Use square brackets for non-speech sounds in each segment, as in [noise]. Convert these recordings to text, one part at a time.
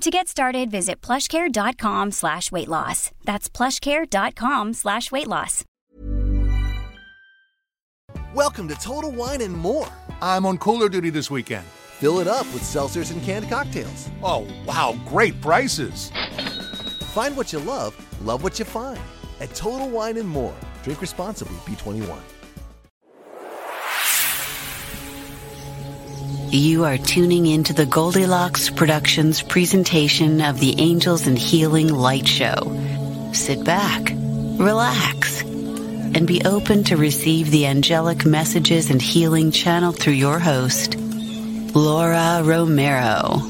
To get started, visit plushcare.com slash weight loss. That's plushcare.com slash weight loss. Welcome to Total Wine and More. I'm on cooler duty this weekend. Fill it up with seltzers and canned cocktails. Oh, wow, great prices. Find what you love, love what you find. At Total Wine and More. Drink responsibly, B21. You are tuning into the Goldilocks Productions presentation of the Angels and Healing Light Show. Sit back, relax, and be open to receive the angelic messages and healing channeled through your host, Laura Romero.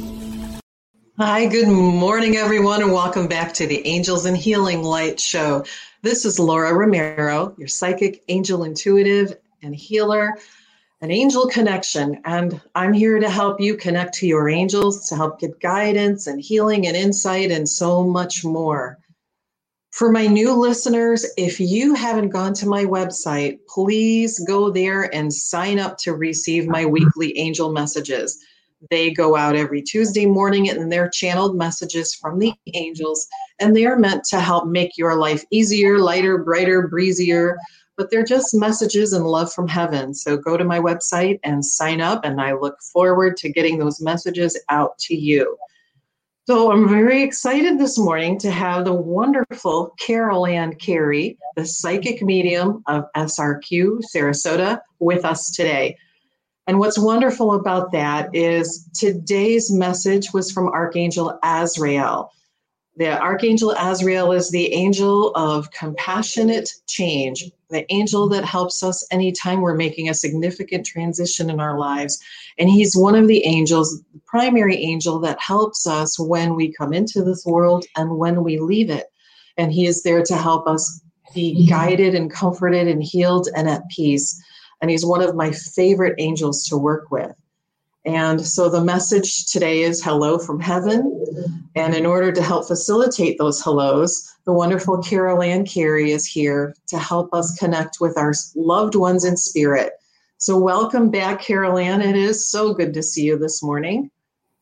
Hi, good morning, everyone, and welcome back to the Angels and Healing Light Show. This is Laura Romero, your psychic, angel intuitive, and healer, an angel connection. And I'm here to help you connect to your angels, to help get guidance and healing and insight, and so much more. For my new listeners, if you haven't gone to my website, please go there and sign up to receive my weekly angel messages. They go out every Tuesday morning and they're channeled messages from the angels, and they are meant to help make your life easier, lighter, brighter, breezier. But they're just messages and love from heaven. So go to my website and sign up, and I look forward to getting those messages out to you. So I'm very excited this morning to have the wonderful Carol Ann Carey, the psychic medium of SRQ Sarasota, with us today. And what's wonderful about that is today's message was from Archangel Azrael. The Archangel Azrael is the angel of compassionate change, the angel that helps us anytime we're making a significant transition in our lives. And he's one of the angels, the primary angel that helps us when we come into this world and when we leave it. And he is there to help us be guided and comforted and healed and at peace. And he's one of my favorite angels to work with. And so the message today is hello from heaven. And in order to help facilitate those hellos, the wonderful Carol Ann Carey is here to help us connect with our loved ones in spirit. So welcome back, Carol Ann. It is so good to see you this morning.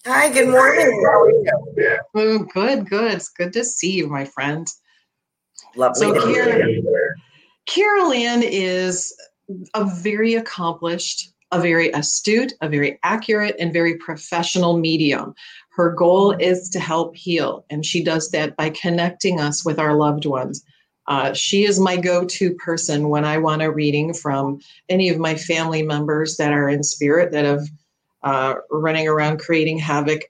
Hi, good morning. How are you? Oh, good, good. It's good to see you, my friend. Lovely. So Carol, you. Carol Ann is a very accomplished, a very astute, a very accurate, and very professional medium. Her goal is to help heal, and she does that by connecting us with our loved ones. Uh, she is my go to person when I want a reading from any of my family members that are in spirit that have uh, running around creating havoc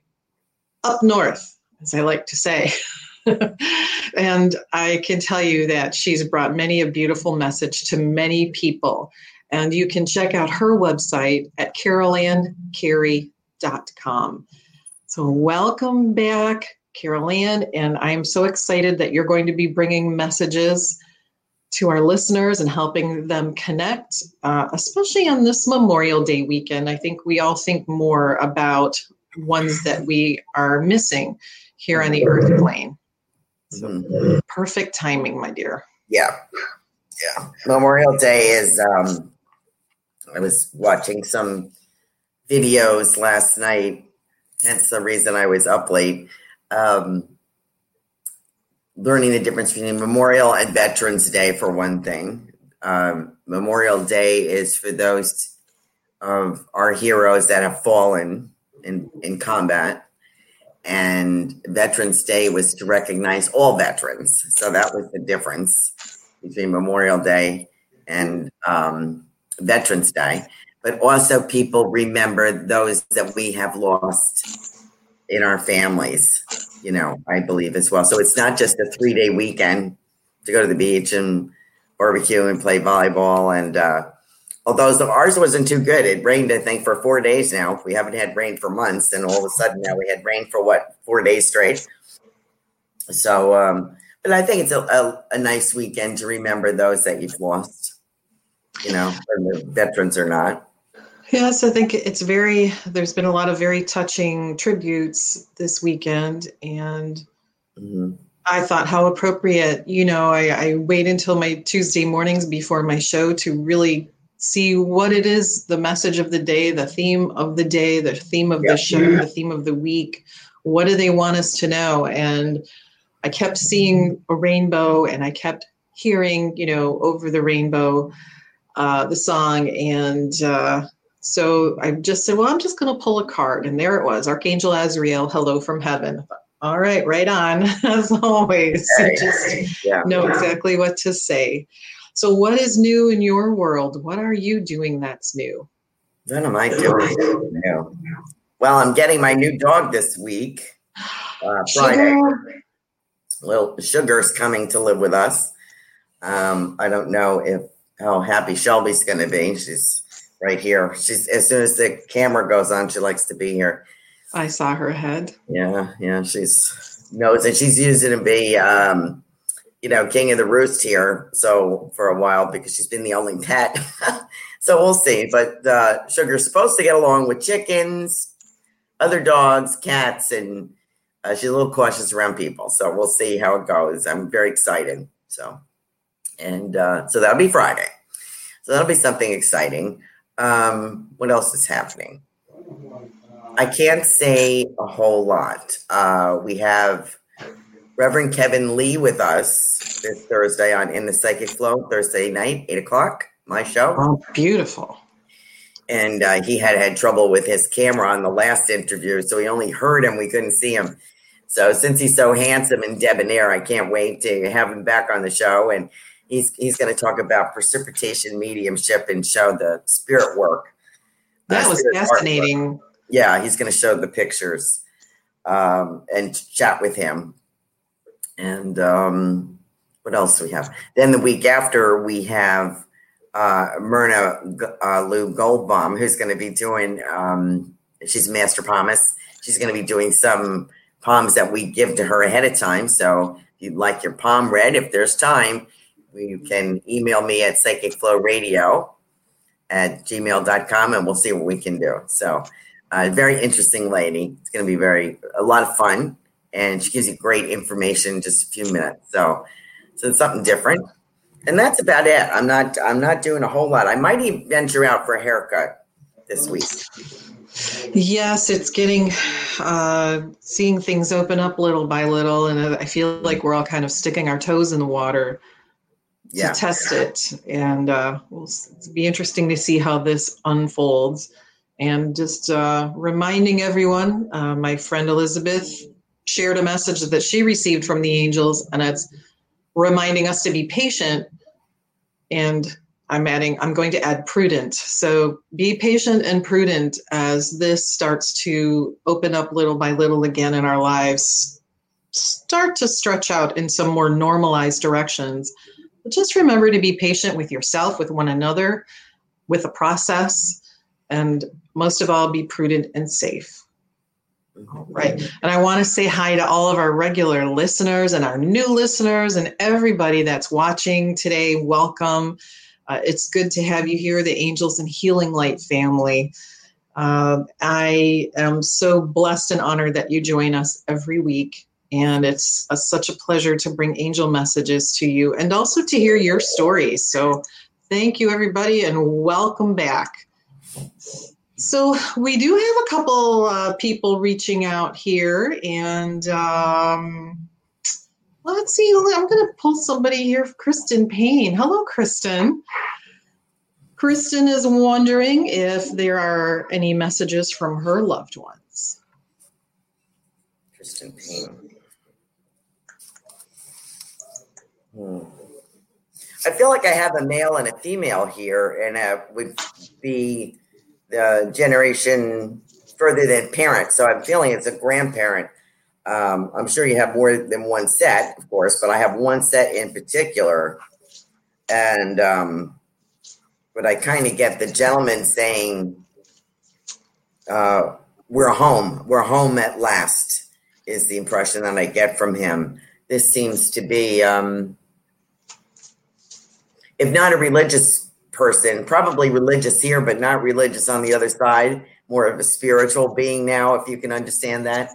up north, as I like to say. [laughs] and I can tell you that she's brought many a beautiful message to many people. And you can check out her website at carolancarey.com. So, welcome back, Carol Ann. And I'm so excited that you're going to be bringing messages to our listeners and helping them connect, uh, especially on this Memorial Day weekend. I think we all think more about ones that we are missing here on the earth plane. So, perfect timing, my dear. Yeah. Yeah. Memorial Day is. Um, I was watching some videos last night, hence the reason I was up late. Um, learning the difference between Memorial and Veterans Day, for one thing. Um, Memorial Day is for those of our heroes that have fallen in, in combat. And Veterans Day was to recognize all veterans. So that was the difference between Memorial Day and um, Veterans Day. But also, people remember those that we have lost in our families, you know, I believe as well. So it's not just a three day weekend to go to the beach and barbecue and play volleyball. And uh, although ours wasn't too good, it rained, I think, for four days now. We haven't had rain for months. And all of a sudden now we had rain for what, four days straight. So, um, but I think it's a, a, a nice weekend to remember those that you've lost, you know, veterans or not. Yes, I think it's very, there's been a lot of very touching tributes this weekend. And mm-hmm. I thought how appropriate, you know, I, I wait until my Tuesday mornings before my show to really see what it is the message of the day, the theme of the day, the theme of the show, the theme of the week. What do they want us to know? And I kept seeing a rainbow and I kept hearing, you know, over the rainbow, uh, the song. And, uh, so I just said, well, I'm just going to pull a card. And there it was Archangel Azrael, hello from heaven. All right, right on, [laughs] as always. just yeah. know exactly what to say. So, what is new in your world? What are you doing that's new? What am I doing new? Well, I'm getting my new dog this week. Uh, Friday. Sugar. Little Sugar's coming to live with us. Um, I don't know if how happy Shelby's going to be. She's right here. She's as soon as the camera goes on, she likes to be here. I saw her head. Yeah, yeah, she's knows and she's using to be um, you know, king of the roost here. So for a while because she's been the only pet. [laughs] so we'll see. But uh, Sugar's supposed to get along with chickens, other dogs, cats, and uh, she's a little cautious around people. So we'll see how it goes. I'm very excited. So, and uh, so that'll be Friday. So that'll be something exciting. Um, what else is happening? I can't say a whole lot. Uh, we have Reverend Kevin Lee with us this Thursday on In the Psychic Flow, Thursday night, eight o'clock, my show. Oh, beautiful. And uh, he had had trouble with his camera on the last interview, so he only heard him, we couldn't see him. So since he's so handsome and debonair, I can't wait to have him back on the show. And he's he's going to talk about precipitation mediumship and show the spirit work. That uh, was fascinating. Work. Yeah, he's going to show the pictures um, and chat with him. And um, what else do we have? Then the week after, we have uh, Myrna uh, Lou Goldbaum, who's going to be doing. Um, she's master palmist. She's going to be doing some palms that we give to her ahead of time. So if you'd like your palm read, if there's time, you can email me at psychicflowradio at gmail.com and we'll see what we can do. So, uh, very interesting lady. It's going to be very, a lot of fun. And she gives you great information in just a few minutes. So, so it's something different. And that's about it. I'm not, I'm not doing a whole lot. I might even venture out for a haircut this week. Yes, it's getting, uh, seeing things open up little by little. And I feel like we're all kind of sticking our toes in the water yeah. to test it. And uh, we'll be interesting to see how this unfolds. And just uh, reminding everyone, uh, my friend Elizabeth shared a message that she received from the angels, and it's reminding us to be patient. And I'm adding, I'm going to add prudent. So be patient and prudent as this starts to open up little by little again in our lives, start to stretch out in some more normalized directions but just remember to be patient with yourself, with one another, with the process, and most of all, be prudent and safe. Right. And I want to say hi to all of our regular listeners and our new listeners and everybody that's watching today. Welcome. Uh, it's good to have you here, the Angels and Healing Light family. Uh, I am so blessed and honored that you join us every week And it's a, such a pleasure to bring angel messages to you and also to hear your stories. So, thank you, everybody, and welcome back. So, we do have a couple uh, people reaching out here, and um, let's see. I'm going to pull somebody here, Kristen Payne. Hello, Kristen. Kristen is wondering if there are any messages from her loved ones. Kristen Payne. Hmm. I feel like I have a male and a female here, and it would be the generation further than parents. So I'm feeling it's a grandparent. Um, I'm sure you have more than one set, of course, but I have one set in particular. And, um, but I kind of get the gentleman saying, uh, we're home. We're home at last, is the impression that I get from him. This seems to be, um, if not a religious person, probably religious here, but not religious on the other side, more of a spiritual being now, if you can understand that.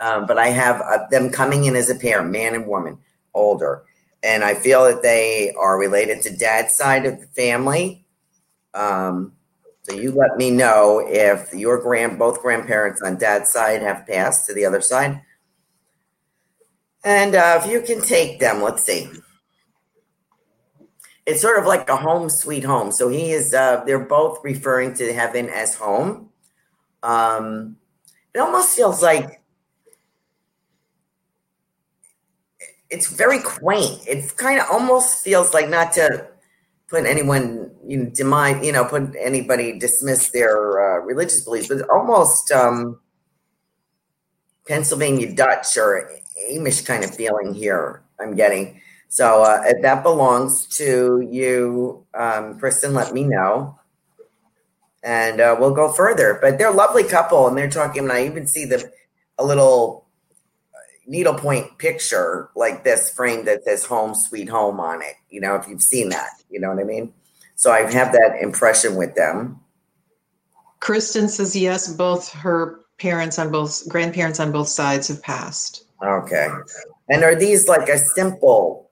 Um, but I have uh, them coming in as a pair, man and woman, older. And I feel that they are related to dad's side of the family. Um, so you let me know if your grand, both grandparents on dad's side have passed to the other side. And uh, if you can take them, let's see it's sort of like a home sweet home. So he is, uh, they're both referring to heaven as home. Um, it almost feels like it's very quaint. It kind of almost feels like not to put anyone, you know, demise, you know, put anybody dismiss their uh, religious beliefs, but almost um, Pennsylvania Dutch or Amish kind of feeling here. I'm getting. So uh, if that belongs to you, um, Kristen, let me know. And uh, we'll go further. But they're a lovely couple, and they're talking. And I even see the a little uh, needlepoint picture like this frame that says "Home Sweet Home" on it. You know, if you've seen that, you know what I mean. So I have that impression with them. Kristen says yes. Both her parents on both grandparents on both sides have passed. Okay. And are these like a simple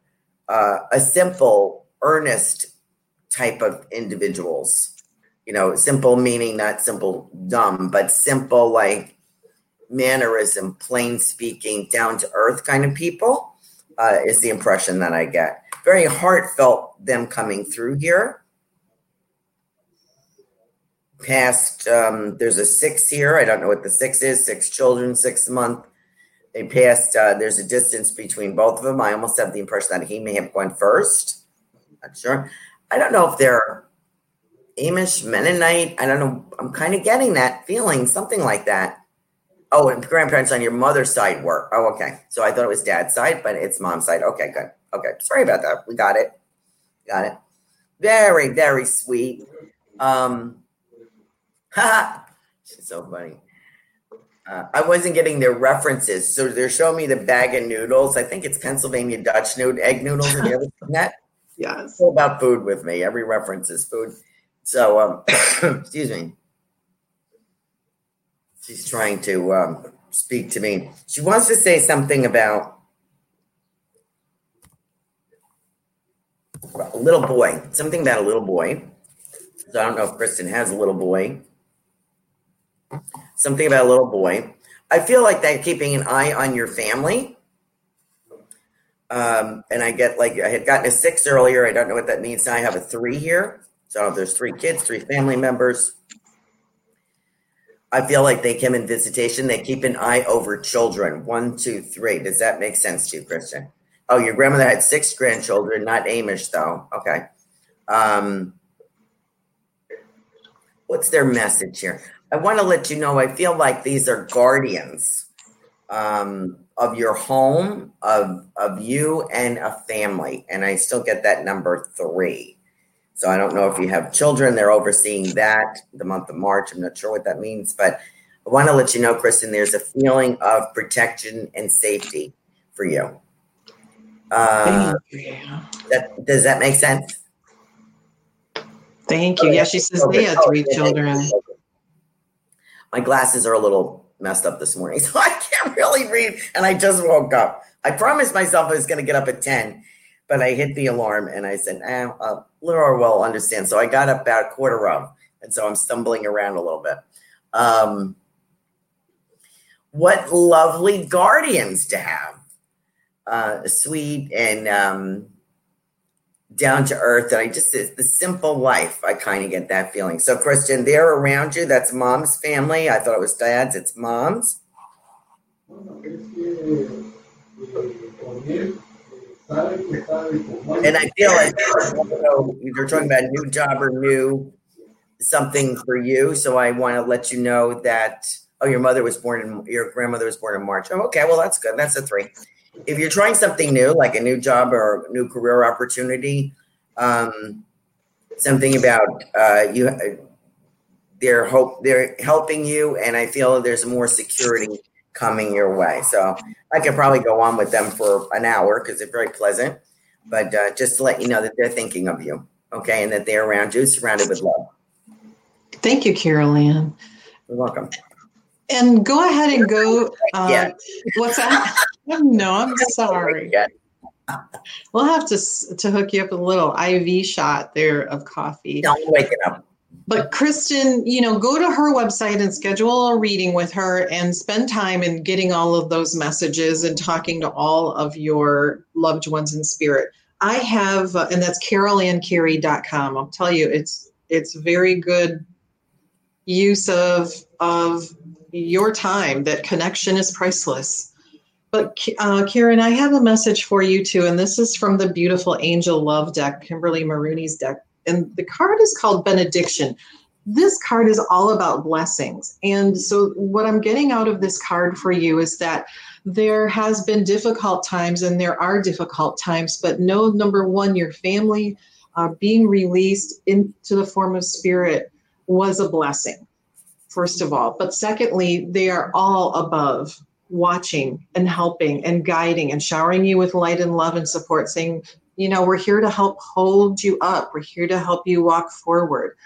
uh, a simple, earnest type of individuals. You know, simple meaning not simple dumb, but simple like mannerism, plain speaking, down to earth kind of people uh, is the impression that I get. Very heartfelt them coming through here. Past, um, there's a six here. I don't know what the six is. Six children, six month they passed. Uh, there's a distance between both of them. I almost have the impression that he may have gone first. Not sure. I don't know if they're Amish, Mennonite. I don't know. I'm kind of getting that feeling, something like that. Oh, and grandparents on your mother's side were. Oh, okay. So I thought it was dad's side, but it's mom's side. Okay, good. Okay. Sorry about that. We got it. Got it. Very, very sweet. Um! [laughs] She's so funny. Uh, I wasn't getting their references, so they're showing me the bag of noodles. I think it's Pennsylvania Dutch noodle egg noodles. Have you ever seen that? [laughs] Yes. It's all about food with me. Every reference is food. So, um, [coughs] excuse me. She's trying to um, speak to me. She wants to say something about a little boy. Something about a little boy. So I don't know if Kristen has a little boy something about a little boy. I feel like that keeping an eye on your family. Um, and I get like I had gotten a six earlier. I don't know what that means. Now I have a three here. So there's three kids, three family members. I feel like they come in visitation. They keep an eye over children. One, two, three. Does that make sense to you, Kristen? Oh, your grandmother had six grandchildren, not Amish though. Okay. Um, what's their message here? I want to let you know I feel like these are guardians um, of your home, of of you and a family, and I still get that number three. So I don't know if you have children; they're overseeing that the month of March. I'm not sure what that means, but I want to let you know, Kristen. There's a feeling of protection and safety for you. Uh, that, does that make sense? Thank you. Yeah, she says they had three children my glasses are a little messed up this morning, [laughs] so I can't really read. And I just woke up. I promised myself I was going to get up at 10, but I hit the alarm and I said, eh, uh, Laura will understand. So I got up about a quarter of. And so I'm stumbling around a little bit. Um, what lovely guardians to have. Uh, sweet and um, down to earth. And I just—it's the simple life, I kind of get that feeling. So, Kristen, they're around you. That's mom's family. I thought it was dad's. It's mom's. And I feel like you're talking about new job or new something for you. So I want to let you know that oh, your mother was born in your grandmother was born in March. Oh, okay, well that's good. That's a three. If you're trying something new, like a new job or a new career opportunity, um, something about uh, you, they're hope they're helping you, and I feel there's more security coming your way. So I could probably go on with them for an hour because they're very pleasant. But uh, just to let you know that they're thinking of you, okay, and that they're around you, surrounded with love. Thank you, Carol Ann. You're welcome. And go ahead and go. Uh, yeah. What's that? [laughs] no, I'm sorry. We'll have to to hook you up with a little IV shot there of coffee. I'm waking up. But Kristen, you know, go to her website and schedule a reading with her and spend time in getting all of those messages and talking to all of your loved ones in spirit. I have, uh, and that's carolancarey.com. I'll tell you, it's it's very good use of of your time. That connection is priceless. But uh, Karen, I have a message for you too, and this is from the beautiful Angel Love deck, Kimberly Marooney's deck, and the card is called Benediction. This card is all about blessings, and so what I'm getting out of this card for you is that there has been difficult times, and there are difficult times, but know number one, your family uh, being released into the form of spirit was a blessing, first of all. But secondly, they are all above watching and helping and guiding and showering you with light and love and support, saying, you know, we're here to help hold you up, we're here to help you walk forward.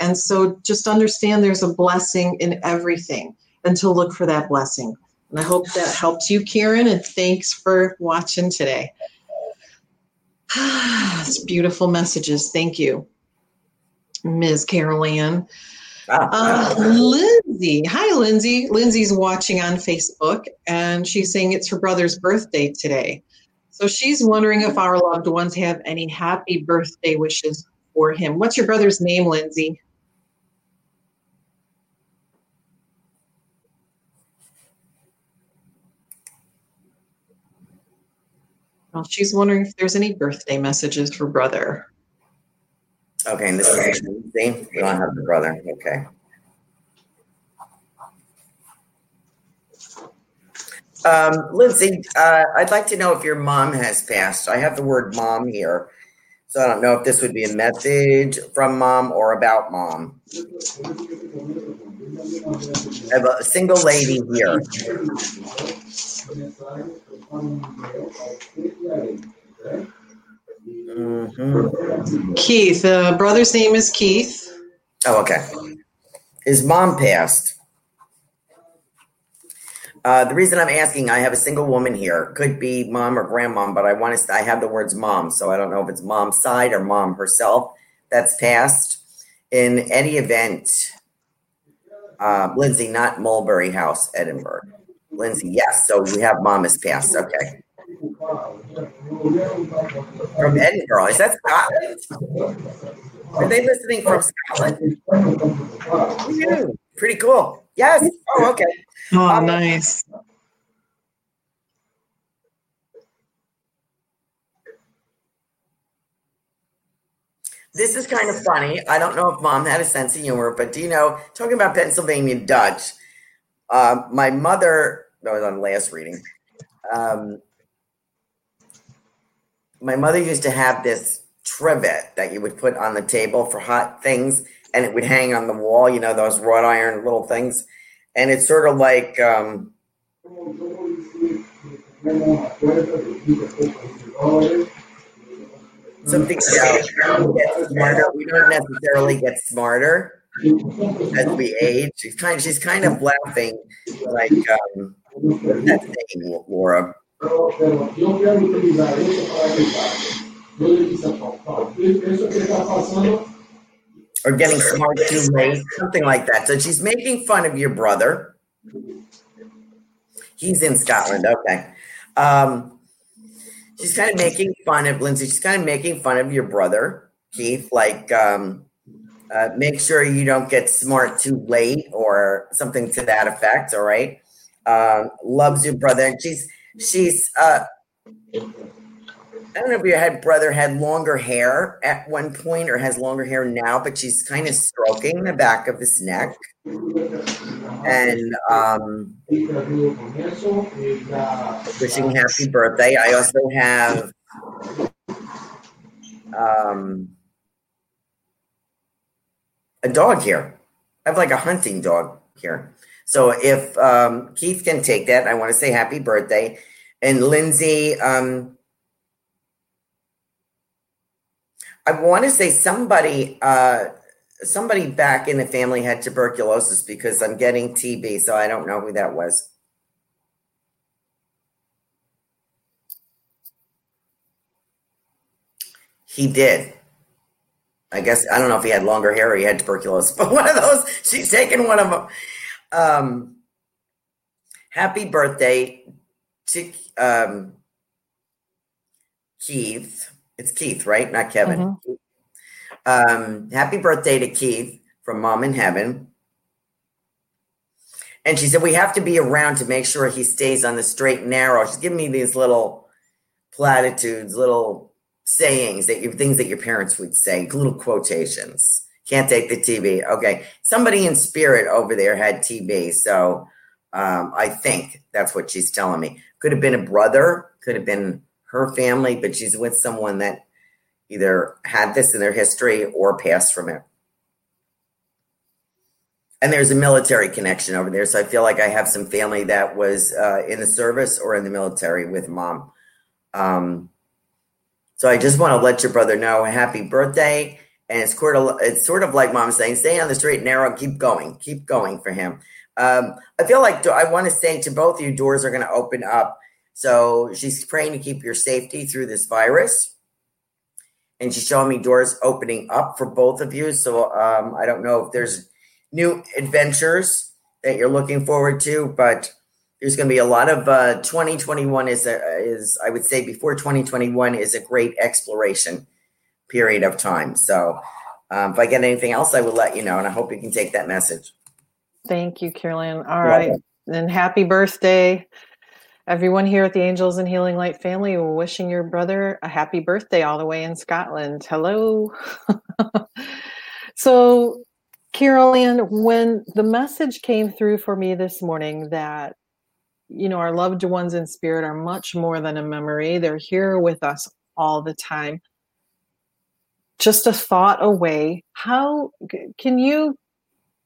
And so just understand there's a blessing in everything and to look for that blessing. And I hope that helps you, Karen, and thanks for watching today. [sighs] it's beautiful messages. Thank you. Ms. Carol Ann. Uh, Lindsay. Hi, Lindsay. Lindsay's watching on Facebook and she's saying it's her brother's birthday today. So she's wondering if our loved ones have any happy birthday wishes for him. What's your brother's name, Lindsay? Well, she's wondering if there's any birthday messages for brother. Okay, and this is Lindsay. We don't have the brother. Okay. Um, Lindsay, uh, I'd like to know if your mom has passed. I have the word mom here. So I don't know if this would be a message from mom or about mom. I have a single lady here. Mm-hmm. Keith. The brother's name is Keith. Oh, okay. His mom passed. Uh, the reason I'm asking, I have a single woman here. Could be mom or grandmom, but I want to. I have the words mom, so I don't know if it's mom's side or mom herself that's passed. In any event, uh, Lindsay, not Mulberry House, Edinburgh. Lindsay, yes. So we have mom has passed. Okay. From Edinburgh. Is that Scotland? Are they listening from Scotland? Pretty cool. Yes. Oh, okay. Oh, um, nice. This is kind of funny. I don't know if mom had a sense of humor, but do you know, talking about Pennsylvania Dutch, uh, my mother, that was on last reading, um, my mother used to have this trivet that you would put on the table for hot things and it would hang on the wall, you know, those wrought iron little things. And it's sort of like um, something else. We don't necessarily get smarter as we age. She's kind of, she's kind of laughing like um, name, Laura. Or getting smart too late, something like that. So she's making fun of your brother. He's in Scotland. Okay. Um, she's kind of making fun of Lindsay. She's kind of making fun of your brother, Keith. Like, um, uh, make sure you don't get smart too late or something to that effect. All right. Um, loves your brother. And she's, she's, uh, I don't know if your head brother had longer hair at one point or has longer hair now, but she's kind of stroking the back of his neck. And um, wishing happy birthday. I also have um, a dog here. I have like a hunting dog here. So if um, Keith can take that, I want to say happy birthday. And Lindsay, um, I want to say somebody, uh, somebody back in the family had tuberculosis because I'm getting TB, so I don't know who that was. He did. I guess I don't know if he had longer hair or he had tuberculosis, [laughs] but one of those. She's taking one of them. Um, happy birthday to um, Keith. It's Keith, right? Not Kevin. Mm-hmm. Um, happy birthday to Keith from Mom in Heaven. And she said, We have to be around to make sure he stays on the straight and narrow. She's giving me these little platitudes, little sayings that you things that your parents would say, little quotations. Can't take the TV. Okay. Somebody in spirit over there had TV. So um, I think that's what she's telling me. Could have been a brother, could have been her family, but she's with someone that either had this in their history or passed from it. And there's a military connection over there. So I feel like I have some family that was uh, in the service or in the military with mom. Um, so I just want to let your brother know happy birthday. And it's sort of, it's sort of like mom saying, stay on the straight and narrow, keep going, keep going for him. Um, I feel like I want to say to both of you, doors are going to open up so she's praying to keep your safety through this virus. And she's showing me doors opening up for both of you. So um, I don't know if there's new adventures that you're looking forward to, but there's going to be a lot of uh, 2021 is a, is I would say before 2021 is a great exploration period of time. So um, if I get anything else, I will let you know, and I hope you can take that message. Thank you, Carol Ann. All right, then happy birthday everyone here at the Angels and Healing Light family wishing your brother a happy birthday all the way in Scotland. Hello. [laughs] so, Carol Ann, when the message came through for me this morning that you know our loved ones in spirit are much more than a memory, they're here with us all the time. Just a thought away. How can you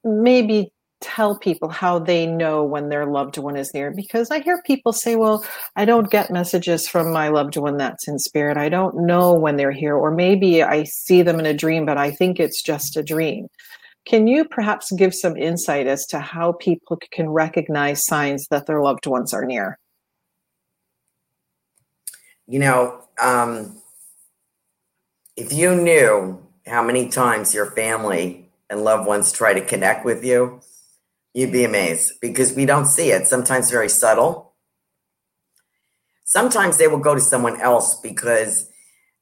maybe tell people how they know when their loved one is near because i hear people say well i don't get messages from my loved one that's in spirit. I don't know when they're here or maybe i see them in a dream but i think it's just a dream. Can you perhaps give some insight as to how people can recognize signs that their loved ones are near? You know um, if you knew how many times your family and loved ones try to connect with you You'd be amazed because we don't see it. Sometimes very subtle. Sometimes they will go to someone else because,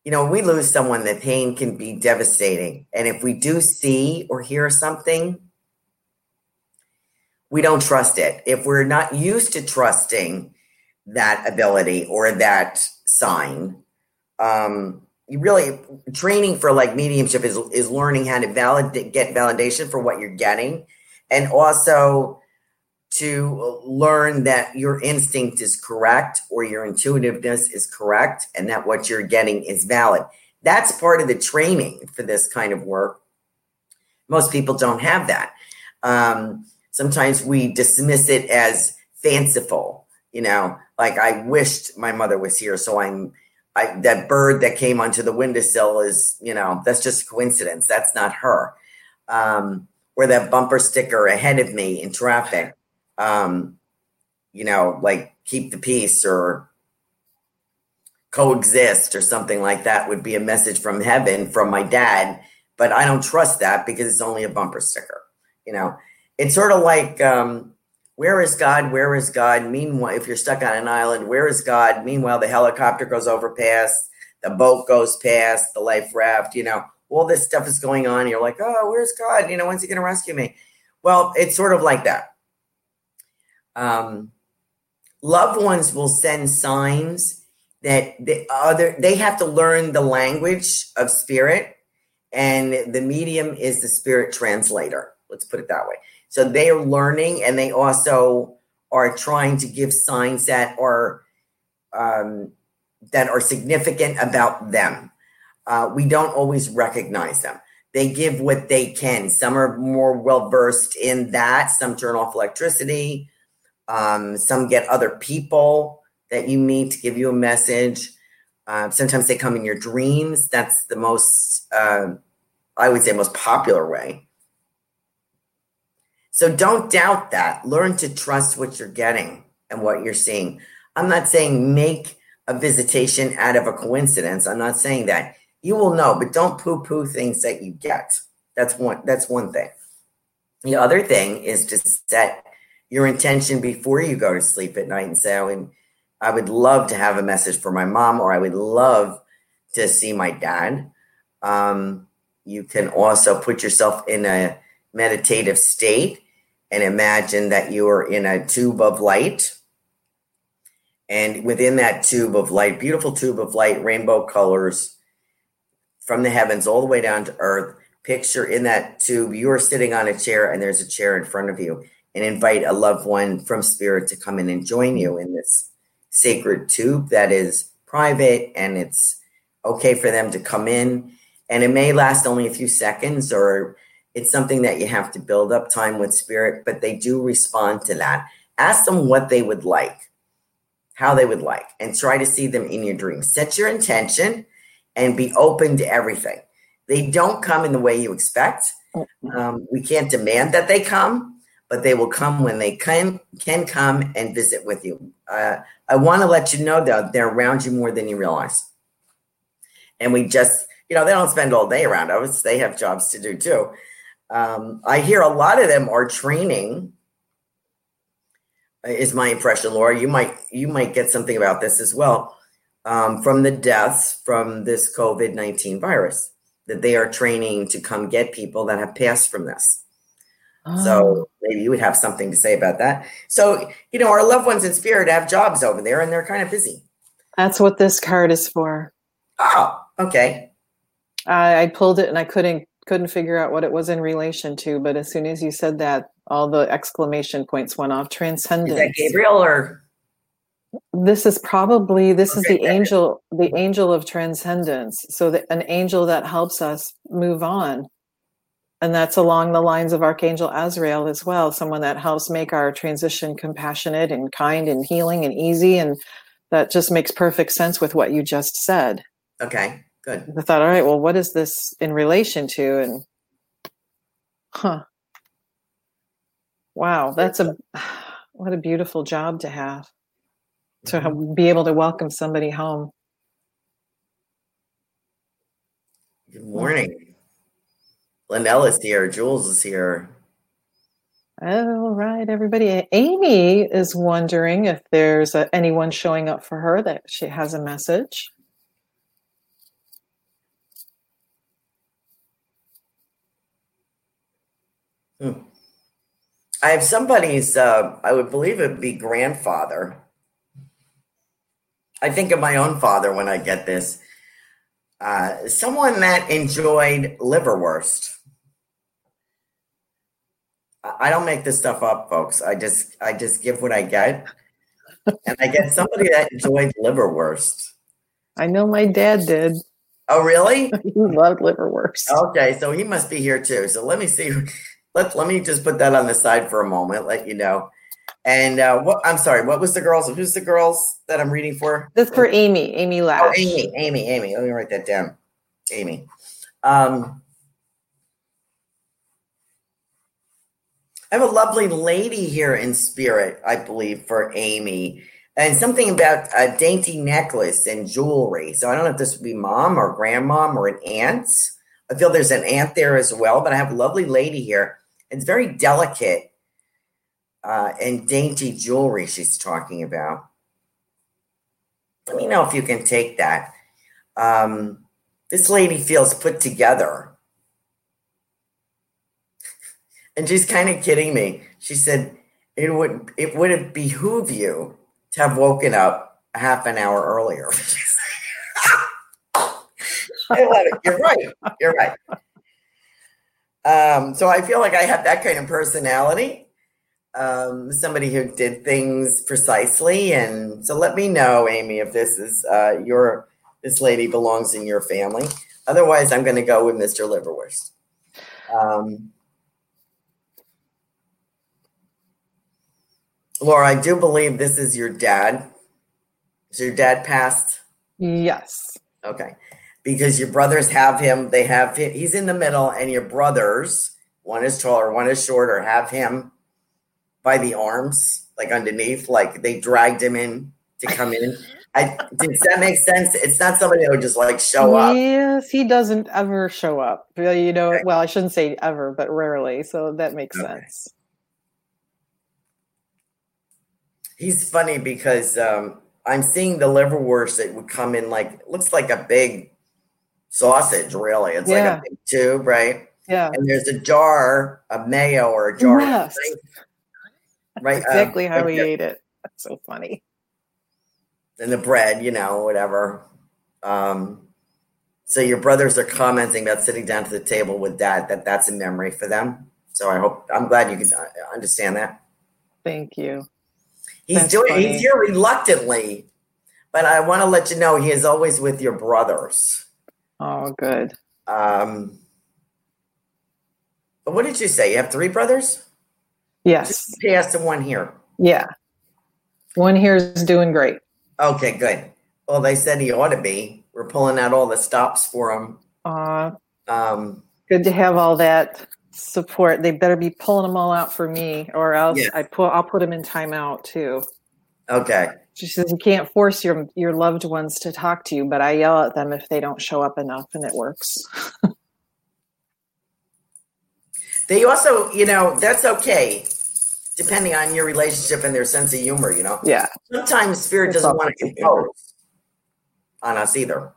you know, we lose someone, the pain can be devastating. And if we do see or hear something, we don't trust it. If we're not used to trusting that ability or that sign, um, you really training for like mediumship is is learning how to validate get validation for what you're getting and also to learn that your instinct is correct or your intuitiveness is correct and that what you're getting is valid. That's part of the training for this kind of work. Most people don't have that. Um, sometimes we dismiss it as fanciful, you know, like I wished my mother was here, so I'm I, that bird that came onto the windowsill is, you know, that's just coincidence. That's not her. Um, or that bumper sticker ahead of me in traffic. Um, you know, like keep the peace or coexist or something like that would be a message from heaven from my dad. But I don't trust that because it's only a bumper sticker. You know, it's sort of like, um, where is God? Where is God? Meanwhile, if you're stuck on an island, where is God? Meanwhile, the helicopter goes over past, the boat goes past, the life raft, you know, all this stuff is going on. You're like, oh, where's God? You know, when's he going to rescue me? Well, it's sort of like that. Um, loved ones will send signs that the other they have to learn the language of spirit and the medium is the spirit translator let's put it that way so they are learning and they also are trying to give signs that are um, that are significant about them uh, we don't always recognize them they give what they can some are more well versed in that some turn off electricity um, some get other people that you meet to give you a message. Uh, sometimes they come in your dreams. That's the most, uh, I would say, most popular way. So don't doubt that. Learn to trust what you're getting and what you're seeing. I'm not saying make a visitation out of a coincidence. I'm not saying that. You will know, but don't poo-poo things that you get. That's one. That's one thing. The other thing is to set your intention before you go to sleep at night and say, I would, I would love to have a message for my mom, or I would love to see my dad. Um, you can also put yourself in a meditative state and imagine that you are in a tube of light. And within that tube of light, beautiful tube of light, rainbow colors from the heavens all the way down to earth. Picture in that tube, you are sitting on a chair and there's a chair in front of you and invite a loved one from spirit to come in and join you in this sacred tube that is private and it's okay for them to come in. And it may last only a few seconds or it's something that you have to build up time with spirit but they do respond to that. Ask them what they would like how they would like and try to see them in your dreams. Set your intention and be open to everything they don't come in the way you expect um, we can't demand that they come but they will come when they can can come and visit with you. Uh, I want to let you know though they're around you more than you realize, and we just you know they don't spend all day around us; they have jobs to do too. Um, I hear a lot of them are training. Is my impression, Laura? You might you might get something about this as well um, from the deaths from this COVID nineteen virus that they are training to come get people that have passed from this so oh. maybe you would have something to say about that. So, you know, our loved ones in spirit have jobs over there and they're kind of busy. That's what this card is for. Oh, okay. I, I pulled it and I couldn't couldn't figure out what it was in relation to, but as soon as you said that, all the exclamation points went off. Transcendence. Is that Gabriel or this is probably this okay. is the angel the angel of transcendence so that an angel that helps us move on and that's along the lines of Archangel Azrael as well, someone that helps make our transition compassionate and kind and healing and easy. And that just makes perfect sense with what you just said. Okay, good. I thought, all right, well, what is this in relation to? And huh. Wow, that's a [sighs] what a beautiful job to have to be able to welcome somebody home. Good morning. Linnell is here. Jules is here. All right, everybody. Amy is wondering if there's a, anyone showing up for her that she has a message. Hmm. I have somebody's, uh, I would believe it would be grandfather. I think of my own father when I get this. Uh, someone that enjoyed liverwurst. I don't make this stuff up, folks. I just I just give what I get, and I get somebody that enjoyed liverwurst. I know my dad did. Oh, really? [laughs] he loved liverwurst. Okay, so he must be here too. So let me see. Let let me just put that on the side for a moment. Let you know. And uh, what? I'm sorry. What was the girls? Who's the girls that I'm reading for? This for Amy. Amy Lash. Oh, Amy. Amy. Amy. Let me write that down. Amy. Um, I have a lovely lady here in spirit, I believe, for Amy. And something about a dainty necklace and jewelry. So I don't know if this would be mom or grandmom or an aunt. I feel there's an aunt there as well, but I have a lovely lady here. It's very delicate uh, and dainty jewelry she's talking about. Let me know if you can take that. Um, this lady feels put together. [laughs] And she's kind of kidding me. She said, it would it would have behooved you to have woken up half an hour earlier. [laughs] You're right. You're right. Um, so I feel like I have that kind of personality. Um, somebody who did things precisely. And so let me know, Amy, if this is uh, your this lady belongs in your family. Otherwise, I'm going to go with Mr. Liverwurst. Um, Laura, I do believe this is your dad. Is your dad passed? Yes. Okay. Because your brothers have him, they have him, he's in the middle, and your brothers, one is taller, one is shorter, have him by the arms, like underneath, like they dragged him in to come in. I does that make sense? It's not somebody that would just like show up. Yes, he doesn't ever show up. You know, well, I shouldn't say ever, but rarely. So that makes okay. sense. He's funny because um, I'm seeing the liverwurst that would come in like looks like a big sausage. Really, it's yeah. like a big tube, right? Yeah. And there's a jar of mayo or a jar. Yes. Of right. exactly um, how he ate it. That's so funny. And the bread, you know, whatever. Um, so your brothers are commenting about sitting down to the table with dad. That that's a memory for them. So I hope I'm glad you can uh, understand that. Thank you. He's That's doing. Funny. He's here reluctantly, but I want to let you know he is always with your brothers. Oh, good. Um, but what did you say? You have three brothers? Yes. Passed the one here. Yeah. One here is doing great. Okay, good. Well, they said he ought to be. We're pulling out all the stops for him. Uh, um, good to have all that support. They better be pulling them all out for me, or else yeah. I put I'll put them in timeout too. Okay. She says you can't force your your loved ones to talk to you, but I yell at them if they don't show up enough, and it works. [laughs] they also, you know, that's okay, depending on your relationship and their sense of humor. You know. Yeah. Sometimes spirit doesn't want to impose on us either.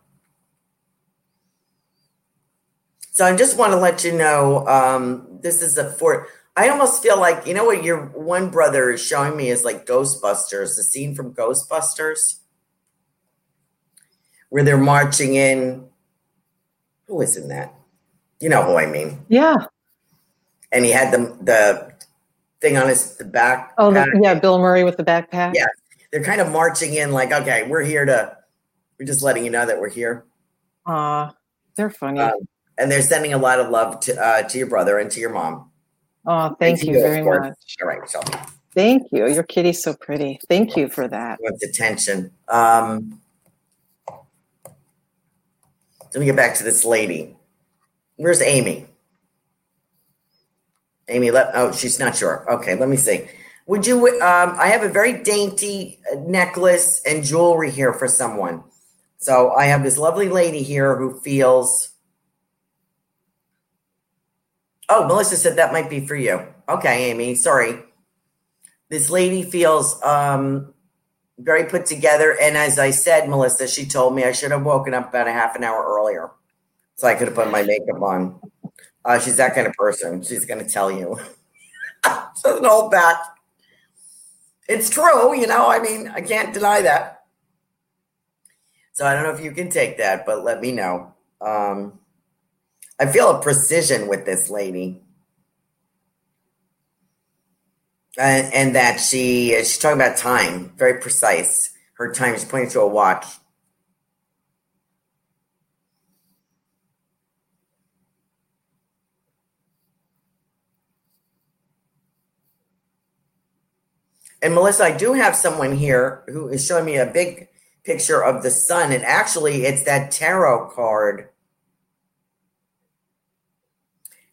So I just want to let you know um, this is a four. I almost feel like you know what your one brother is showing me is like Ghostbusters, the scene from Ghostbusters, where they're marching in. Who is in that? You know who I mean? Yeah. And he had the the thing on his the back. Oh, the, yeah, Bill Murray with the backpack. Yeah, they're kind of marching in like, okay, we're here to. We're just letting you know that we're here. Ah, they're funny. Um, and they're sending a lot of love to uh, to your brother and to your mom. Oh, thank you very much. All right, so thank you. Your kitty's so pretty. Thank you for that. With attention. Um, let me get back to this lady. Where's Amy? Amy, let oh, she's not sure. Okay, let me see. Would you? Um, I have a very dainty necklace and jewelry here for someone. So I have this lovely lady here who feels Oh, Melissa said that might be for you. Okay, Amy. Sorry. This lady feels um, very put together. And as I said, Melissa, she told me I should have woken up about a half an hour earlier so I could have put my makeup on. Uh, she's that kind of person. She's going to tell you. [laughs] doesn't hold back. It's true, you know. I mean, I can't deny that. So I don't know if you can take that, but let me know. Um, I feel a precision with this lady. And, and that she she's talking about time, very precise. Her time, she's pointing to a watch. And Melissa, I do have someone here who is showing me a big picture of the sun. And actually, it's that tarot card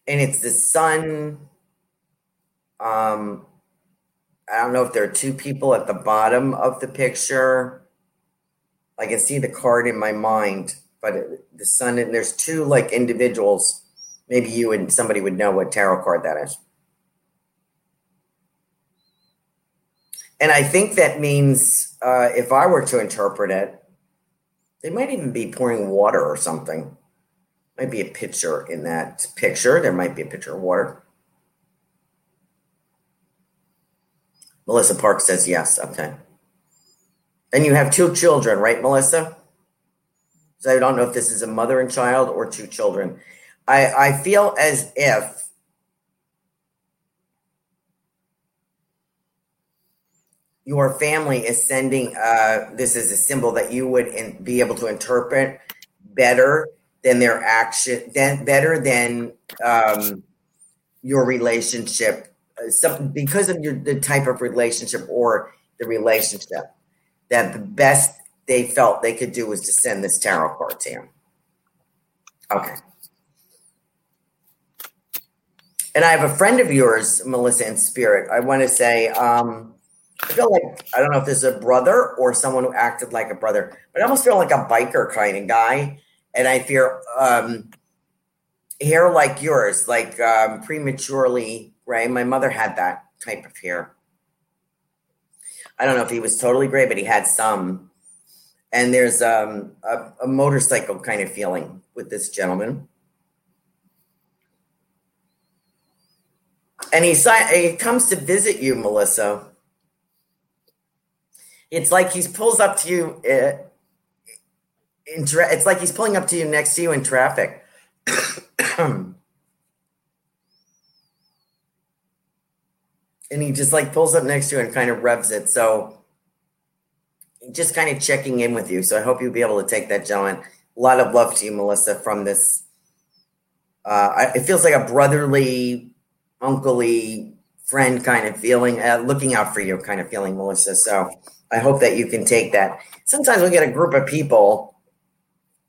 and it's the sun. Um, I don't know if there are two people at the bottom of the picture. I can see the card in my mind, but the sun and there's two like individuals. Maybe you and somebody would know what tarot card that is. And I think that means uh, if I were to interpret it, they might even be pouring water or something. Might be a pitcher in that picture. There might be a pitcher of water. Melissa Park says yes. Okay. And you have two children, right, Melissa? So I don't know if this is a mother and child or two children. I, I feel as if your family is sending uh, this is a symbol that you would in, be able to interpret better than their action, than better than um, your relationship, uh, some, because of your the type of relationship or the relationship. That the best they felt they could do was to send this tarot card to you. Okay. And I have a friend of yours, Melissa in Spirit. I want to say, um, I feel like I don't know if this is a brother or someone who acted like a brother, but I almost feel like a biker kind of guy. And I fear um, hair like yours, like um, prematurely gray. My mother had that type of hair. I don't know if he was totally gray, but he had some. And there's um, a, a motorcycle kind of feeling with this gentleman. And he, he comes to visit you, Melissa it's like he pulls up to you. Uh, in tra- it's like he's pulling up to you next to you in traffic. [clears throat] and he just like pulls up next to you and kind of revs it. So just kind of checking in with you. So I hope you'll be able to take that, gentleman. A lot of love to you, Melissa, from this. Uh, it feels like a brotherly, unclely friend kind of feeling, uh, looking out for you kind of feeling, Melissa. So I hope that you can take that. Sometimes we get a group of people,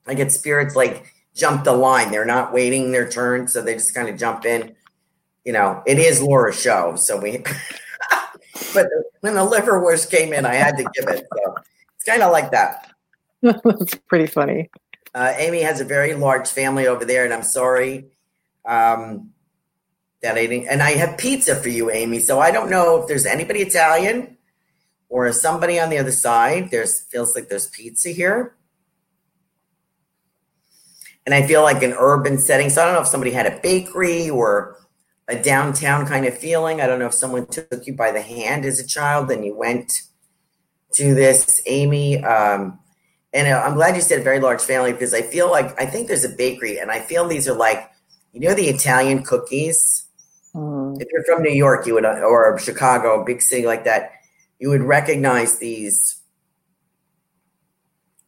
I get spirits like jump the line. They're not waiting their turn, so they just kind of jump in. You know, it is Laura's show, so we. [laughs] but when the liverwurst came in, I had to give it. So it's kind of like that. [laughs] That's pretty funny. Uh, Amy has a very large family over there, and I'm sorry um, that I didn't. And I have pizza for you, Amy. So I don't know if there's anybody Italian or somebody on the other side. There's feels like there's pizza here. And I feel like an urban setting. So I don't know if somebody had a bakery or a downtown kind of feeling. I don't know if someone took you by the hand as a child and you went to this, Amy. Um, and I'm glad you said very large family because I feel like I think there's a bakery and I feel these are like, you know, the Italian cookies. Mm. If you're from New York, you would, or Chicago, big city like that, you would recognize these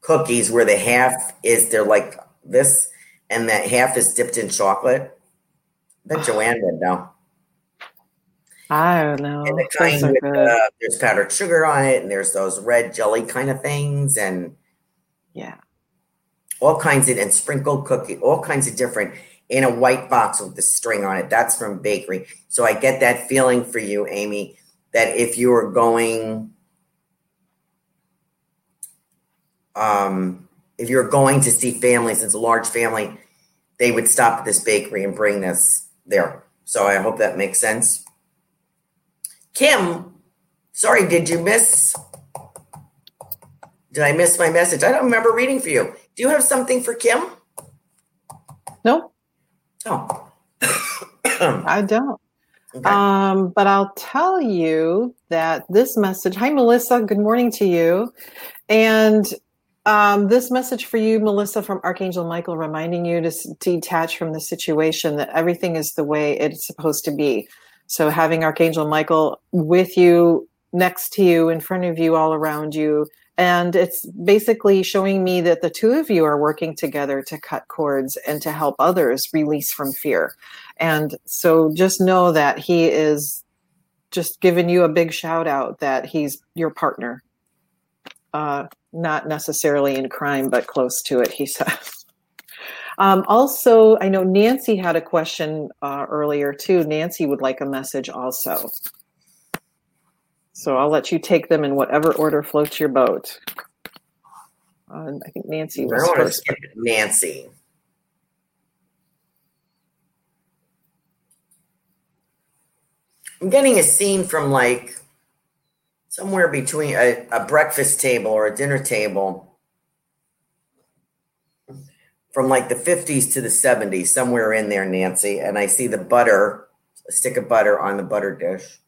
cookies where the half is they're like this and that half is dipped in chocolate. I bet Joanne would know. I don't know. And the kind with, uh, there's powdered sugar on it, and there's those red jelly kind of things, and yeah, all kinds of and sprinkled cookie, all kinds of different in a white box with the string on it. That's from bakery. So I get that feeling for you, Amy, that if you are going um, if you're going to see families, it's a large family, they would stop at this bakery and bring this there. So I hope that makes sense. Kim, sorry, did you miss? Did I miss my message? I don't remember reading for you. Do you have something for Kim? No. Oh. [coughs] I don't. Okay. Um, but I'll tell you that this message, hi, Melissa, good morning to you. And um, this message for you, Melissa, from Archangel Michael, reminding you to detach from the situation, that everything is the way it's supposed to be. So having Archangel Michael with you, next to you, in front of you, all around you, and it's basically showing me that the two of you are working together to cut cords and to help others release from fear. And so just know that he is just giving you a big shout out that he's your partner. Uh, not necessarily in crime, but close to it, he [laughs] says. Um, also, I know Nancy had a question uh, earlier too. Nancy would like a message also. So I'll let you take them in whatever order floats your boat. Uh, I think Nancy was first. Nancy. I'm getting a scene from like somewhere between a, a breakfast table or a dinner table from like the 50s to the 70s, somewhere in there, Nancy. And I see the butter, a stick of butter on the butter dish.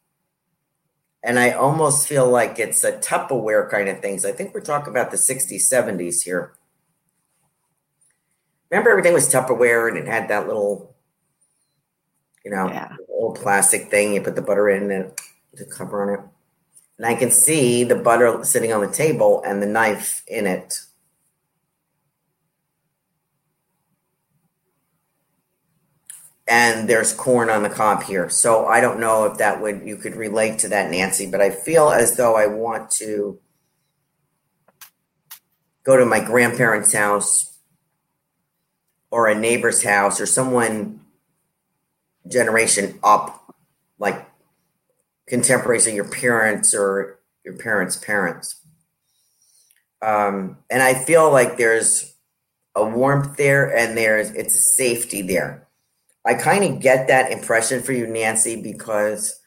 And I almost feel like it's a Tupperware kind of things. I think we're talking about the 60s, 70s here. Remember, everything was Tupperware and it had that little, you know, yeah. old plastic thing. You put the butter in and the cover on it. And I can see the butter sitting on the table and the knife in it. And there's corn on the cob here. So I don't know if that would you could relate to that, Nancy, but I feel as though I want to go to my grandparents' house or a neighbor's house or someone generation up, like contemporaries of your parents or your parents' parents. Um, and I feel like there's a warmth there and there's it's a safety there. I kind of get that impression for you, Nancy, because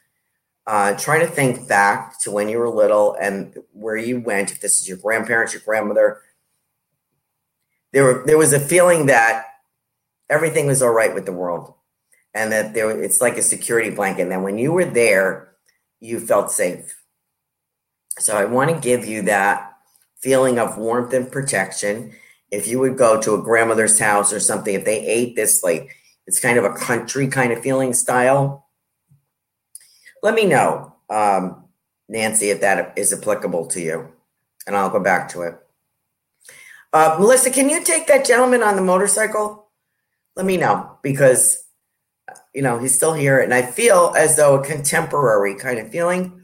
uh, trying to think back to when you were little and where you went, if this is your grandparents, your grandmother, there were, there was a feeling that everything was all right with the world and that there it's like a security blanket. And then when you were there, you felt safe. So I want to give you that feeling of warmth and protection. If you would go to a grandmother's house or something, if they ate this, like it's kind of a country kind of feeling style, let me know, um, Nancy, if that is applicable to you, and I'll go back to it. Uh, Melissa, can you take that gentleman on the motorcycle? Let me know because you know, he's still here. And I feel as though a contemporary kind of feeling.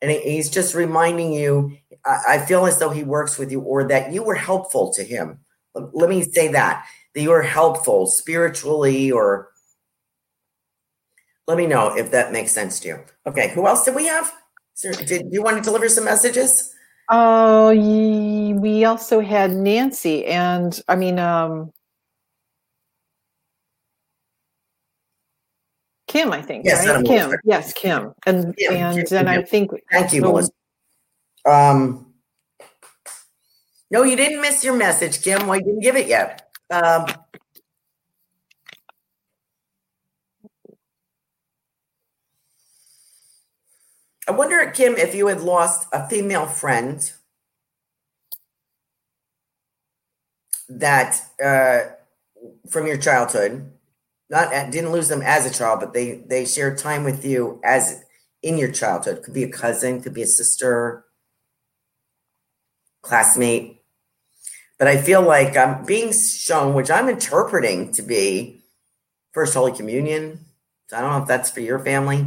And he's just reminding you, I feel as though he works with you or that you were helpful to him. Let me say that, that you were helpful spiritually or let me know if that makes sense to you. Okay, who else did we have? Did you want to deliver some messages? Oh, uh, we also had Nancy, and I mean, um, Kim, I think. Yes, right? Kim. Yes, Kim. And Kim, and then I think. Thank you, Melissa. Um, no, you didn't miss your message, Kim. Well, you didn't give it yet. Um, I wonder, Kim, if you had lost a female friend that uh, from your childhood not didn't lose them as a child, but they they shared time with you as in your childhood. Could be a cousin, could be a sister, classmate. But I feel like I'm being shown, which I'm interpreting to be First Holy Communion. So I don't know if that's for your family.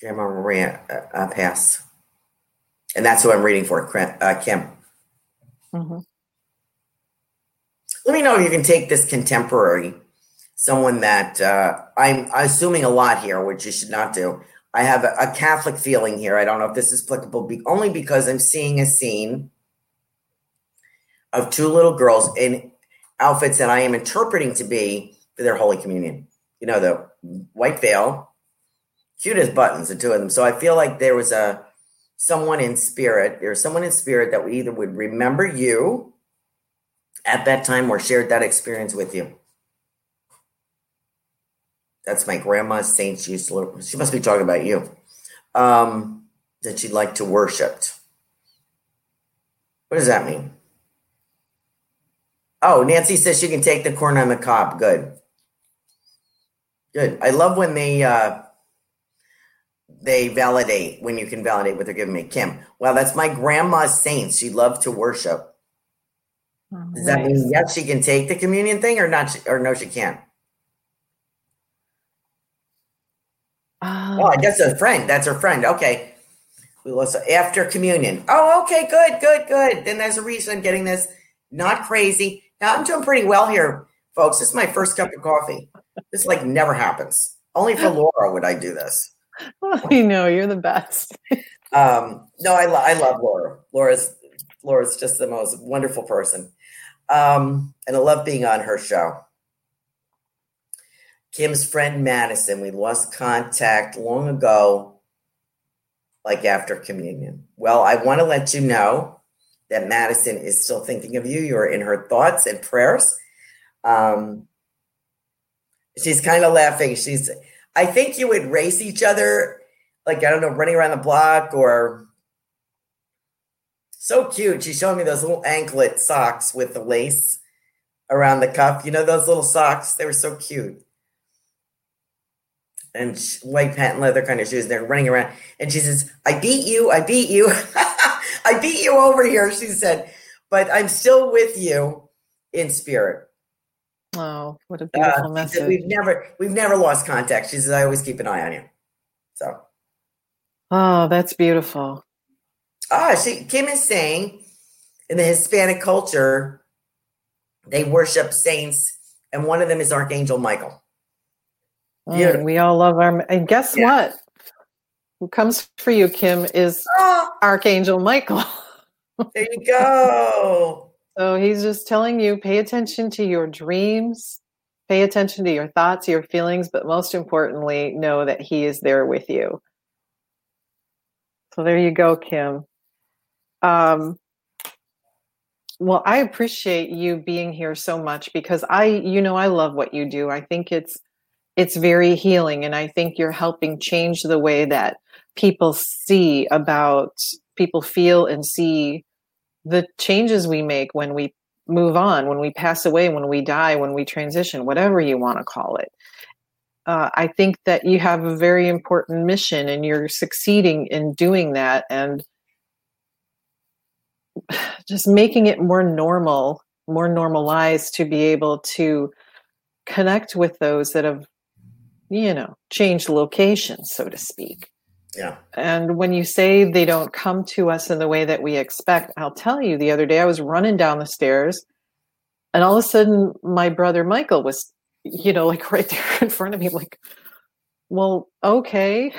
Grandma Maria uh, uh, pass, and that's what I'm reading for, uh, Kim. Mm-hmm let me know if you can take this contemporary, someone that uh, I'm assuming a lot here, which you should not do. I have a, a Catholic feeling here. I don't know if this is applicable, be, only because I'm seeing a scene of two little girls in outfits that I am interpreting to be for their Holy Communion. You know, the white veil, cute as buttons, the two of them. So I feel like there was a someone in spirit. There's someone in spirit that we either would remember you at that time or shared that experience with you? That's my grandma, Saint. She used to, she must be talking about you. Um, that she'd like to worship. What does that mean? Oh, Nancy says she can take the corn on the cob. Good. Good. I love when they uh, they validate when you can validate what they're giving me. Kim. Well, that's my grandma's saint. She loved to worship. Does that mean yes, she can take the communion thing, or not, or no, she can't? Oh, I guess a friend. That's her friend. Okay. We after communion. Oh, okay, good, good, good. Then there's a reason I'm getting this. not crazy. Now I'm doing pretty well here, folks. This is my first cup of coffee. This like never happens. Only for Laura would I do this. [laughs] I know you're the best. [laughs] um, no, I, lo- I love Laura. Laura's Laura's just the most wonderful person, um, and I love being on her show. Kim's friend Madison, we lost contact long ago, like after communion. Well, I want to let you know that Madison is still thinking of you. You're in her thoughts and prayers. Um, she's kind of laughing. She's, I think you would race each other, like, I don't know, running around the block or so cute. She's showing me those little anklet socks with the lace around the cuff. You know, those little socks? They were so cute and white patent leather kind of shoes. They're running around, and she says, "I beat you. I beat you. [laughs] I beat you over here." She said, "But I'm still with you in spirit." Oh, what a beautiful uh, message! We've never we've never lost contact. She says, "I always keep an eye on you." So, oh, that's beautiful. Ah, she Kim is saying in the Hispanic culture, they worship saints, and one of them is Archangel Michael. Mm, we all love our. And guess yeah. what? Who comes for you, Kim, is oh. Archangel Michael. [laughs] there you go. So he's just telling you pay attention to your dreams, pay attention to your thoughts, your feelings, but most importantly, know that he is there with you. So there you go, Kim. Um, well, I appreciate you being here so much because I, you know, I love what you do. I think it's it's very healing and i think you're helping change the way that people see about people feel and see the changes we make when we move on when we pass away when we die when we transition whatever you want to call it. Uh, i think that you have a very important mission and you're succeeding in doing that and [sighs] just making it more normal more normalized to be able to connect with those that have you know, change location, so to speak. Yeah. And when you say they don't come to us in the way that we expect, I'll tell you the other day I was running down the stairs and all of a sudden my brother Michael was, you know, like [laughs] right there in front of me, like, well, okay.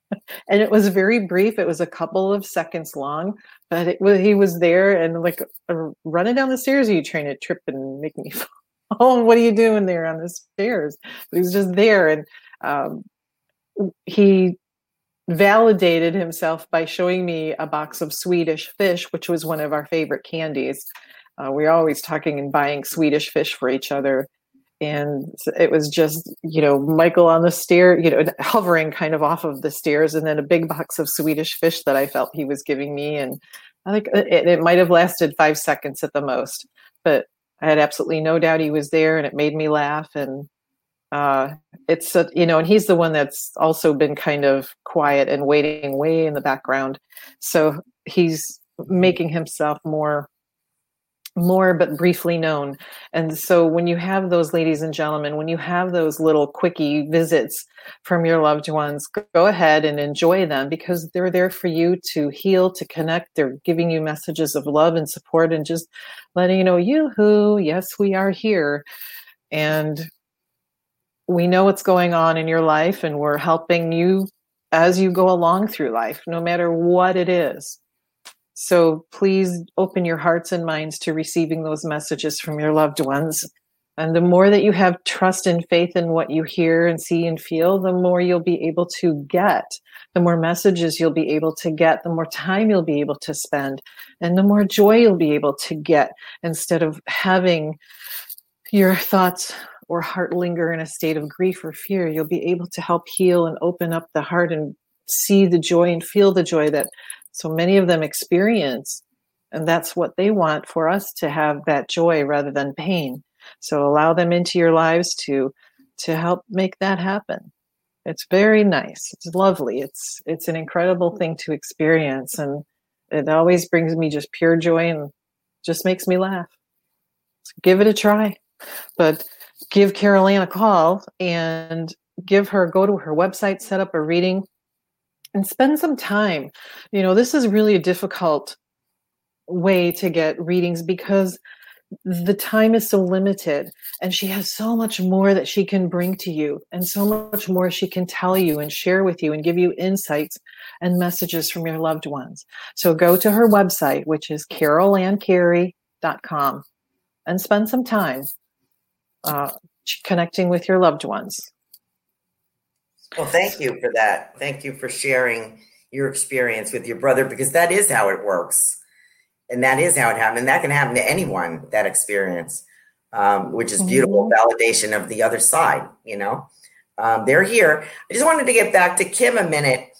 [laughs] and it was very brief. It was a couple of seconds long, but it was, he was there and like uh, running down the stairs. Are you trying to trip and make me [laughs] fall? [laughs] oh, what are you doing there on the stairs? But he was just there. And um, he validated himself by showing me a box of Swedish fish, which was one of our favorite candies. Uh, we are always talking and buying Swedish fish for each other. And it was just, you know, Michael on the stair, you know, [laughs] hovering kind of off of the stairs, and then a big box of Swedish fish that I felt he was giving me. And I think it, it might have lasted five seconds at the most, but I had absolutely no doubt he was there, and it made me laugh. And uh, it's a, you know, and he's the one that's also been kind of quiet and waiting way in the background. So he's making himself more more but briefly known. And so when you have those ladies and gentlemen, when you have those little quickie visits from your loved ones, go ahead and enjoy them because they're there for you to heal, to connect. They're giving you messages of love and support and just letting you know, you who, yes, we are here. And we know what's going on in your life and we're helping you as you go along through life, no matter what it is. So please open your hearts and minds to receiving those messages from your loved ones. And the more that you have trust and faith in what you hear and see and feel, the more you'll be able to get, the more messages you'll be able to get, the more time you'll be able to spend, and the more joy you'll be able to get instead of having your thoughts or heart linger in a state of grief or fear. You'll be able to help heal and open up the heart and see the joy and feel the joy that so many of them experience and that's what they want for us to have that joy rather than pain. So allow them into your lives to to help make that happen. It's very nice. It's lovely. It's it's an incredible thing to experience and it always brings me just pure joy and just makes me laugh. So give it a try. But give carol a call and give her go to her website set up a reading and spend some time. You know, this is really a difficult way to get readings because the time is so limited and she has so much more that she can bring to you and so much more she can tell you and share with you and give you insights and messages from your loved ones so go to her website which is carolanncarey.com and spend some time uh, connecting with your loved ones well thank you for that thank you for sharing your experience with your brother because that is how it works and that is how it happened. And that can happen to anyone that experience, um, which is beautiful mm-hmm. validation of the other side. You know, um, they're here. I just wanted to get back to Kim a minute.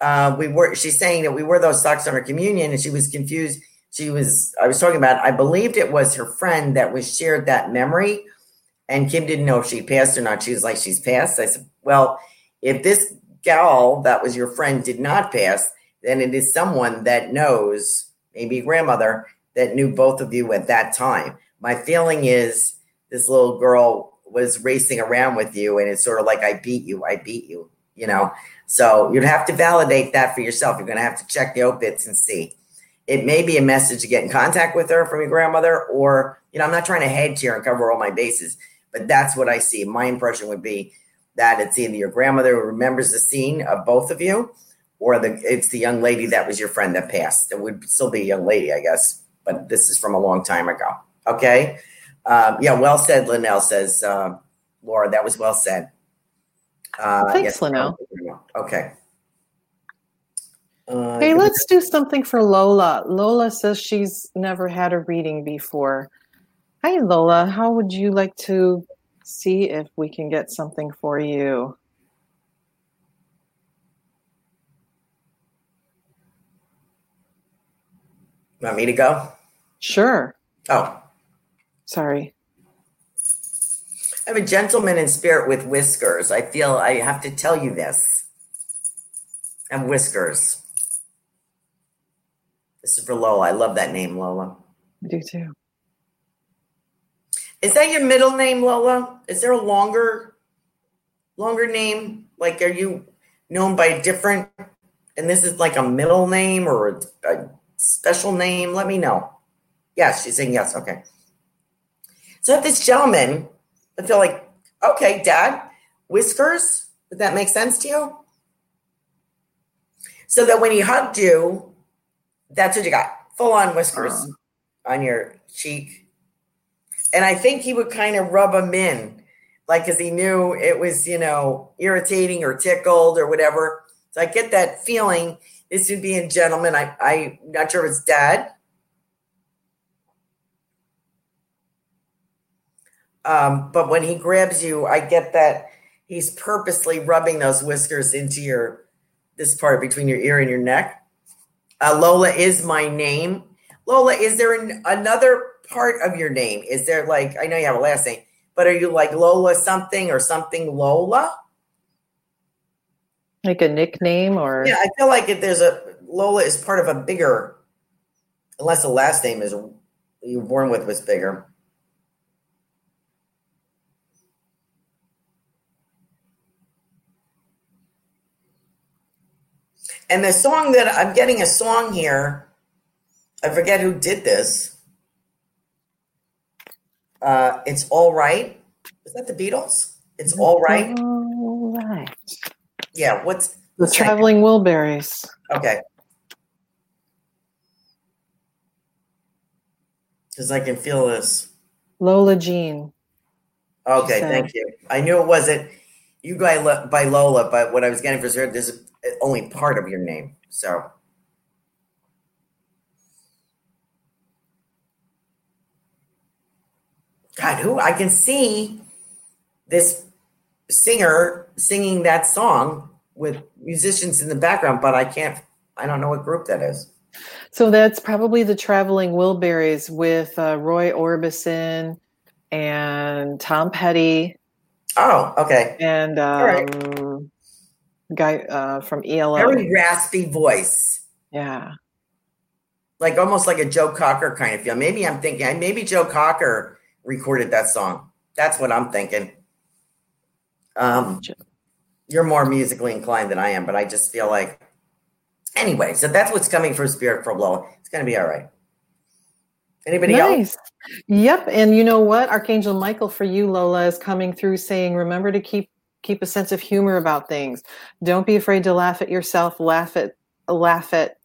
Uh, we were. She's saying that we wore those socks on her communion, and she was confused. She was. I was talking about. I believed it was her friend that was shared that memory, and Kim didn't know if she passed or not. She was like, "She's passed." I said, "Well, if this gal that was your friend did not pass, then it is someone that knows." maybe grandmother that knew both of you at that time. My feeling is this little girl was racing around with you, and it's sort of like, I beat you, I beat you, you know? So you'd have to validate that for yourself. You're going to have to check the obits and see. It may be a message to get in contact with her from your grandmother, or, you know, I'm not trying to hedge here and cover all my bases, but that's what I see. My impression would be that it's either your grandmother who remembers the scene of both of you, or the it's the young lady that was your friend that passed. It would still be a young lady, I guess, but this is from a long time ago. Okay. Um, yeah, well said, Linnell says, uh, Laura, that was well said. Uh, Thanks, yes, Linnell. Okay. Uh, hey, let's do something for Lola. Lola says she's never had a reading before. Hi, Lola. How would you like to see if we can get something for you? Want me to go? Sure. Oh. Sorry. I'm a gentleman in spirit with whiskers. I feel I have to tell you this. And whiskers. This is for Lola. I love that name, Lola. I do too. Is that your middle name, Lola? Is there a longer, longer name? Like, are you known by a different? And this is like a middle name or a, a special name? Let me know. Yes, she's saying yes. Okay. So if this gentleman, I feel like, okay, dad, whiskers, would that make sense to you? So that when he hugged you, that's what you got full on whiskers uh-huh. on your cheek. And I think he would kind of rub them in, like, because he knew it was, you know, irritating or tickled or whatever. So I get that feeling this would be a gentleman. I, I'm not sure if it's dad. Um, but when he grabs you, I get that he's purposely rubbing those whiskers into your this part between your ear and your neck. Uh, Lola is my name. Lola, is there an, another part of your name? Is there like I know you have a last name, but are you like Lola something or something Lola? like a nickname or yeah i feel like if there's a lola is part of a bigger unless the last name is you were born with was bigger and the song that i'm getting a song here i forget who did this uh it's all right is that the beatles it's all right all right yeah, what's the traveling Wilburys? Okay. Because I can feel this. Lola Jean. Okay, thank you. I knew it wasn't you by by Lola, but what I was getting for sure, this is only part of your name. So. God, who I can see this singer singing that song with musicians in the background, but I can't, I don't know what group that is. So that's probably the Traveling Wilburys with uh, Roy Orbison and Tom Petty. Oh, okay. And um, right. guy uh, from ELO. Very raspy voice. Yeah. Like almost like a Joe Cocker kind of feel. Maybe I'm thinking, maybe Joe Cocker recorded that song. That's what I'm thinking. Um, you're more musically inclined than I am, but I just feel like anyway. So that's what's coming for Spirit for Lola. It's going to be all right. Anybody nice. else? Yep. And you know what? Archangel Michael for you, Lola, is coming through saying, remember to keep keep a sense of humor about things. Don't be afraid to laugh at yourself, laugh at laugh at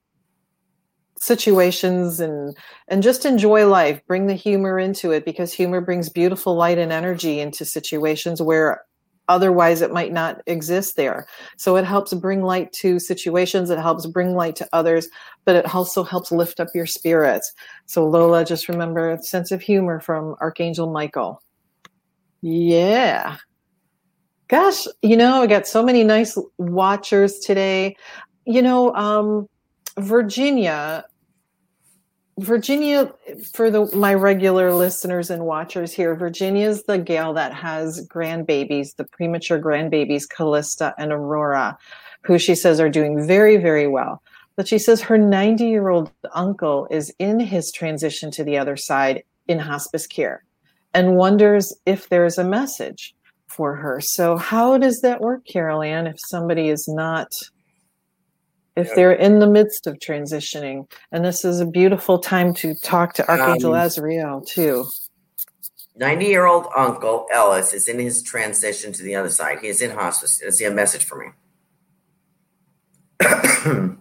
situations and and just enjoy life. Bring the humor into it because humor brings beautiful light and energy into situations where otherwise it might not exist there. So it helps bring light to situations it helps bring light to others but it also helps lift up your spirits. So lola just remember sense of humor from archangel michael. Yeah. Gosh you know i got so many nice watchers today. You know um virginia Virginia, for the my regular listeners and watchers here, Virginia is the gal that has grandbabies, the premature grandbabies, Callista and Aurora, who she says are doing very, very well. But she says her 90 year old uncle is in his transition to the other side in hospice care and wonders if there's a message for her. So, how does that work, Carol Ann, if somebody is not if they're in the midst of transitioning. And this is a beautiful time to talk to Archangel um, Azrael too. 90 year old uncle Ellis is in his transition to the other side. He is in hospice. Does he have a message for me? [clears throat]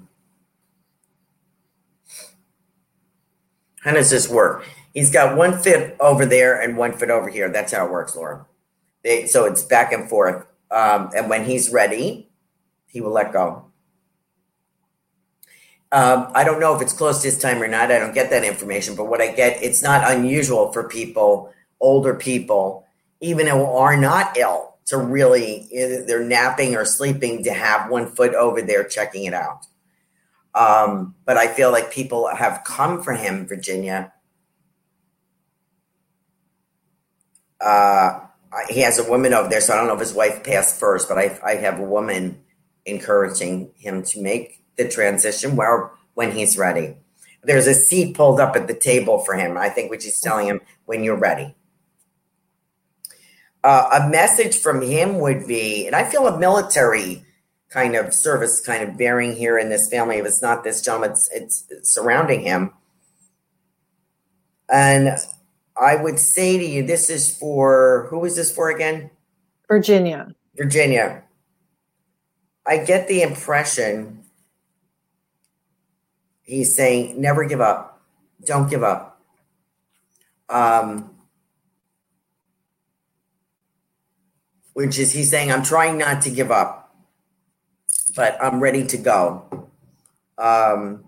How does this work? He's got one foot over there and one foot over here. That's how it works, Laura. They, so it's back and forth. Um, and when he's ready, he will let go. Um, I don't know if it's close this time or not. I don't get that information, but what I get, it's not unusual for people, older people, even who are not ill, to really they're napping or sleeping to have one foot over there checking it out. Um, but I feel like people have come for him, Virginia. Uh, he has a woman over there, so I don't know if his wife passed first, but I, I have a woman encouraging him to make the transition where when he's ready. There's a seat pulled up at the table for him. I think which is telling him when you're ready. Uh, a message from him would be, and I feel a military kind of service kind of bearing here in this family. If it's not this gentleman, it's, it's, it's surrounding him. And I would say to you, this is for who is this for again? Virginia. Virginia. I get the impression he's saying never give up. Don't give up. Um, which is he's saying i'm trying not to give up but i'm ready to go. Um,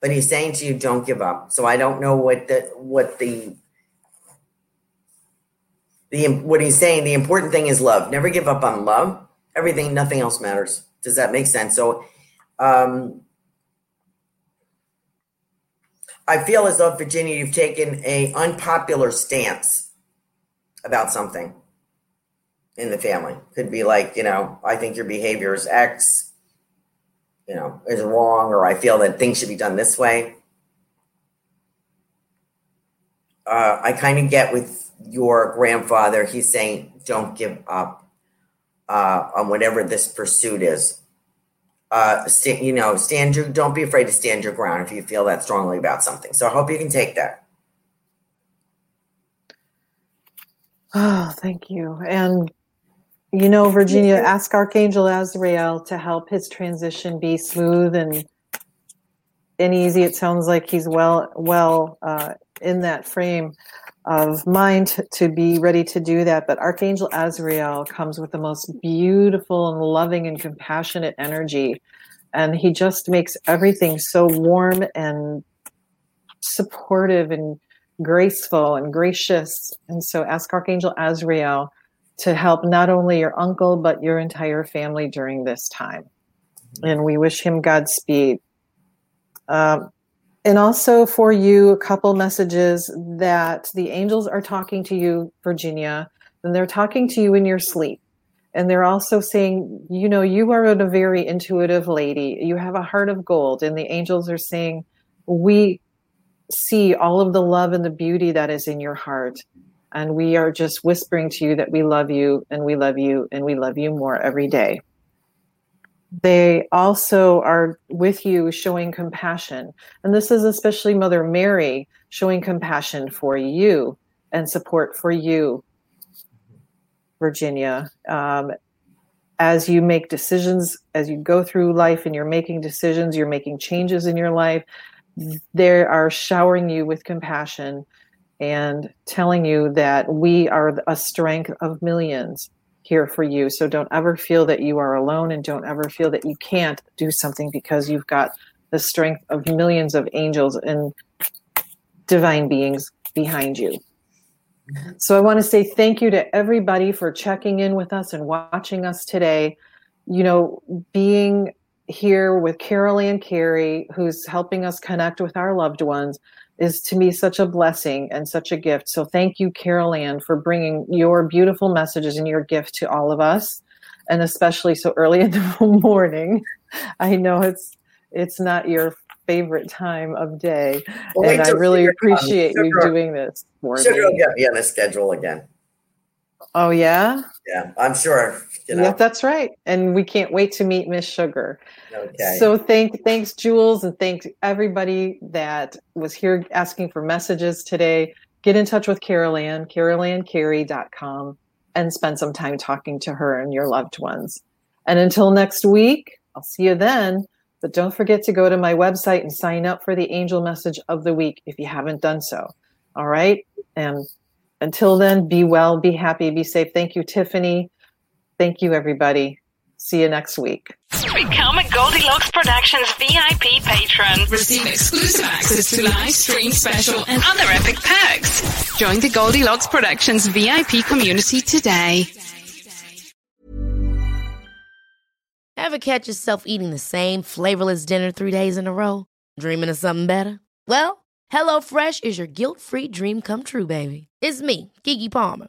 but he's saying to you don't give up. So i don't know what the what the the what he's saying the important thing is love. Never give up on love. Everything nothing else matters. Does that make sense? So um I feel as though Virginia, you've taken a unpopular stance about something in the family. Could be like, you know, I think your behavior is X, you know, is wrong, or I feel that things should be done this way. Uh, I kind of get with your grandfather. He's saying, don't give up uh, on whatever this pursuit is uh, st- you know, stand your, don't be afraid to stand your ground if you feel that strongly about something. So I hope you can take that. Oh, thank you. And, you know, Virginia, ask Archangel Azrael to help his transition be smooth and, and easy. It sounds like he's well, well, uh, in that frame of mind to be ready to do that. But Archangel Azrael comes with the most beautiful and loving and compassionate energy. And he just makes everything so warm and supportive and graceful and gracious. And so ask Archangel Azrael to help not only your uncle, but your entire family during this time. And we wish him Godspeed. Um, and also for you, a couple messages that the angels are talking to you, Virginia, and they're talking to you in your sleep. And they're also saying, you know, you are a very intuitive lady. You have a heart of gold. And the angels are saying, we see all of the love and the beauty that is in your heart. And we are just whispering to you that we love you and we love you and we love you more every day. They also are with you showing compassion. And this is especially Mother Mary showing compassion for you and support for you, Virginia. Um, as you make decisions, as you go through life and you're making decisions, you're making changes in your life, they are showering you with compassion and telling you that we are a strength of millions here for you. So don't ever feel that you are alone and don't ever feel that you can't do something because you've got the strength of millions of angels and divine beings behind you. So I want to say thank you to everybody for checking in with us and watching us today. You know, being here with Carol Ann Carey, who's helping us connect with our loved ones, is to me such a blessing and such a gift. So thank you, Carol Ann, for bringing your beautiful messages and your gift to all of us, and especially so early in the [laughs] morning. I know it's it's not your favorite time of day, well, and I really um, appreciate you doing this for me. Sugar will get me on the schedule again. Oh yeah. Yeah, I'm sure. You know. Yeah, that's right. And we can't wait to meet Miss Sugar. So thank thanks Jules and thanks everybody that was here asking for messages today. Get in touch with Carol Ann, carolanncarey.com, and spend some time talking to her and your loved ones. And until next week, I'll see you then. But don't forget to go to my website and sign up for the angel message of the week if you haven't done so. All right. And until then, be well, be happy, be safe. Thank you, Tiffany. Thank you, everybody. See you next week. Become a Goldilocks Productions VIP patron. Receive exclusive access to live stream special and other epic perks. Join the Goldilocks Productions VIP community today. Ever catch yourself eating the same flavorless dinner three days in a row? Dreaming of something better? Well, HelloFresh is your guilt-free dream come true, baby. It's me, Keke Palmer.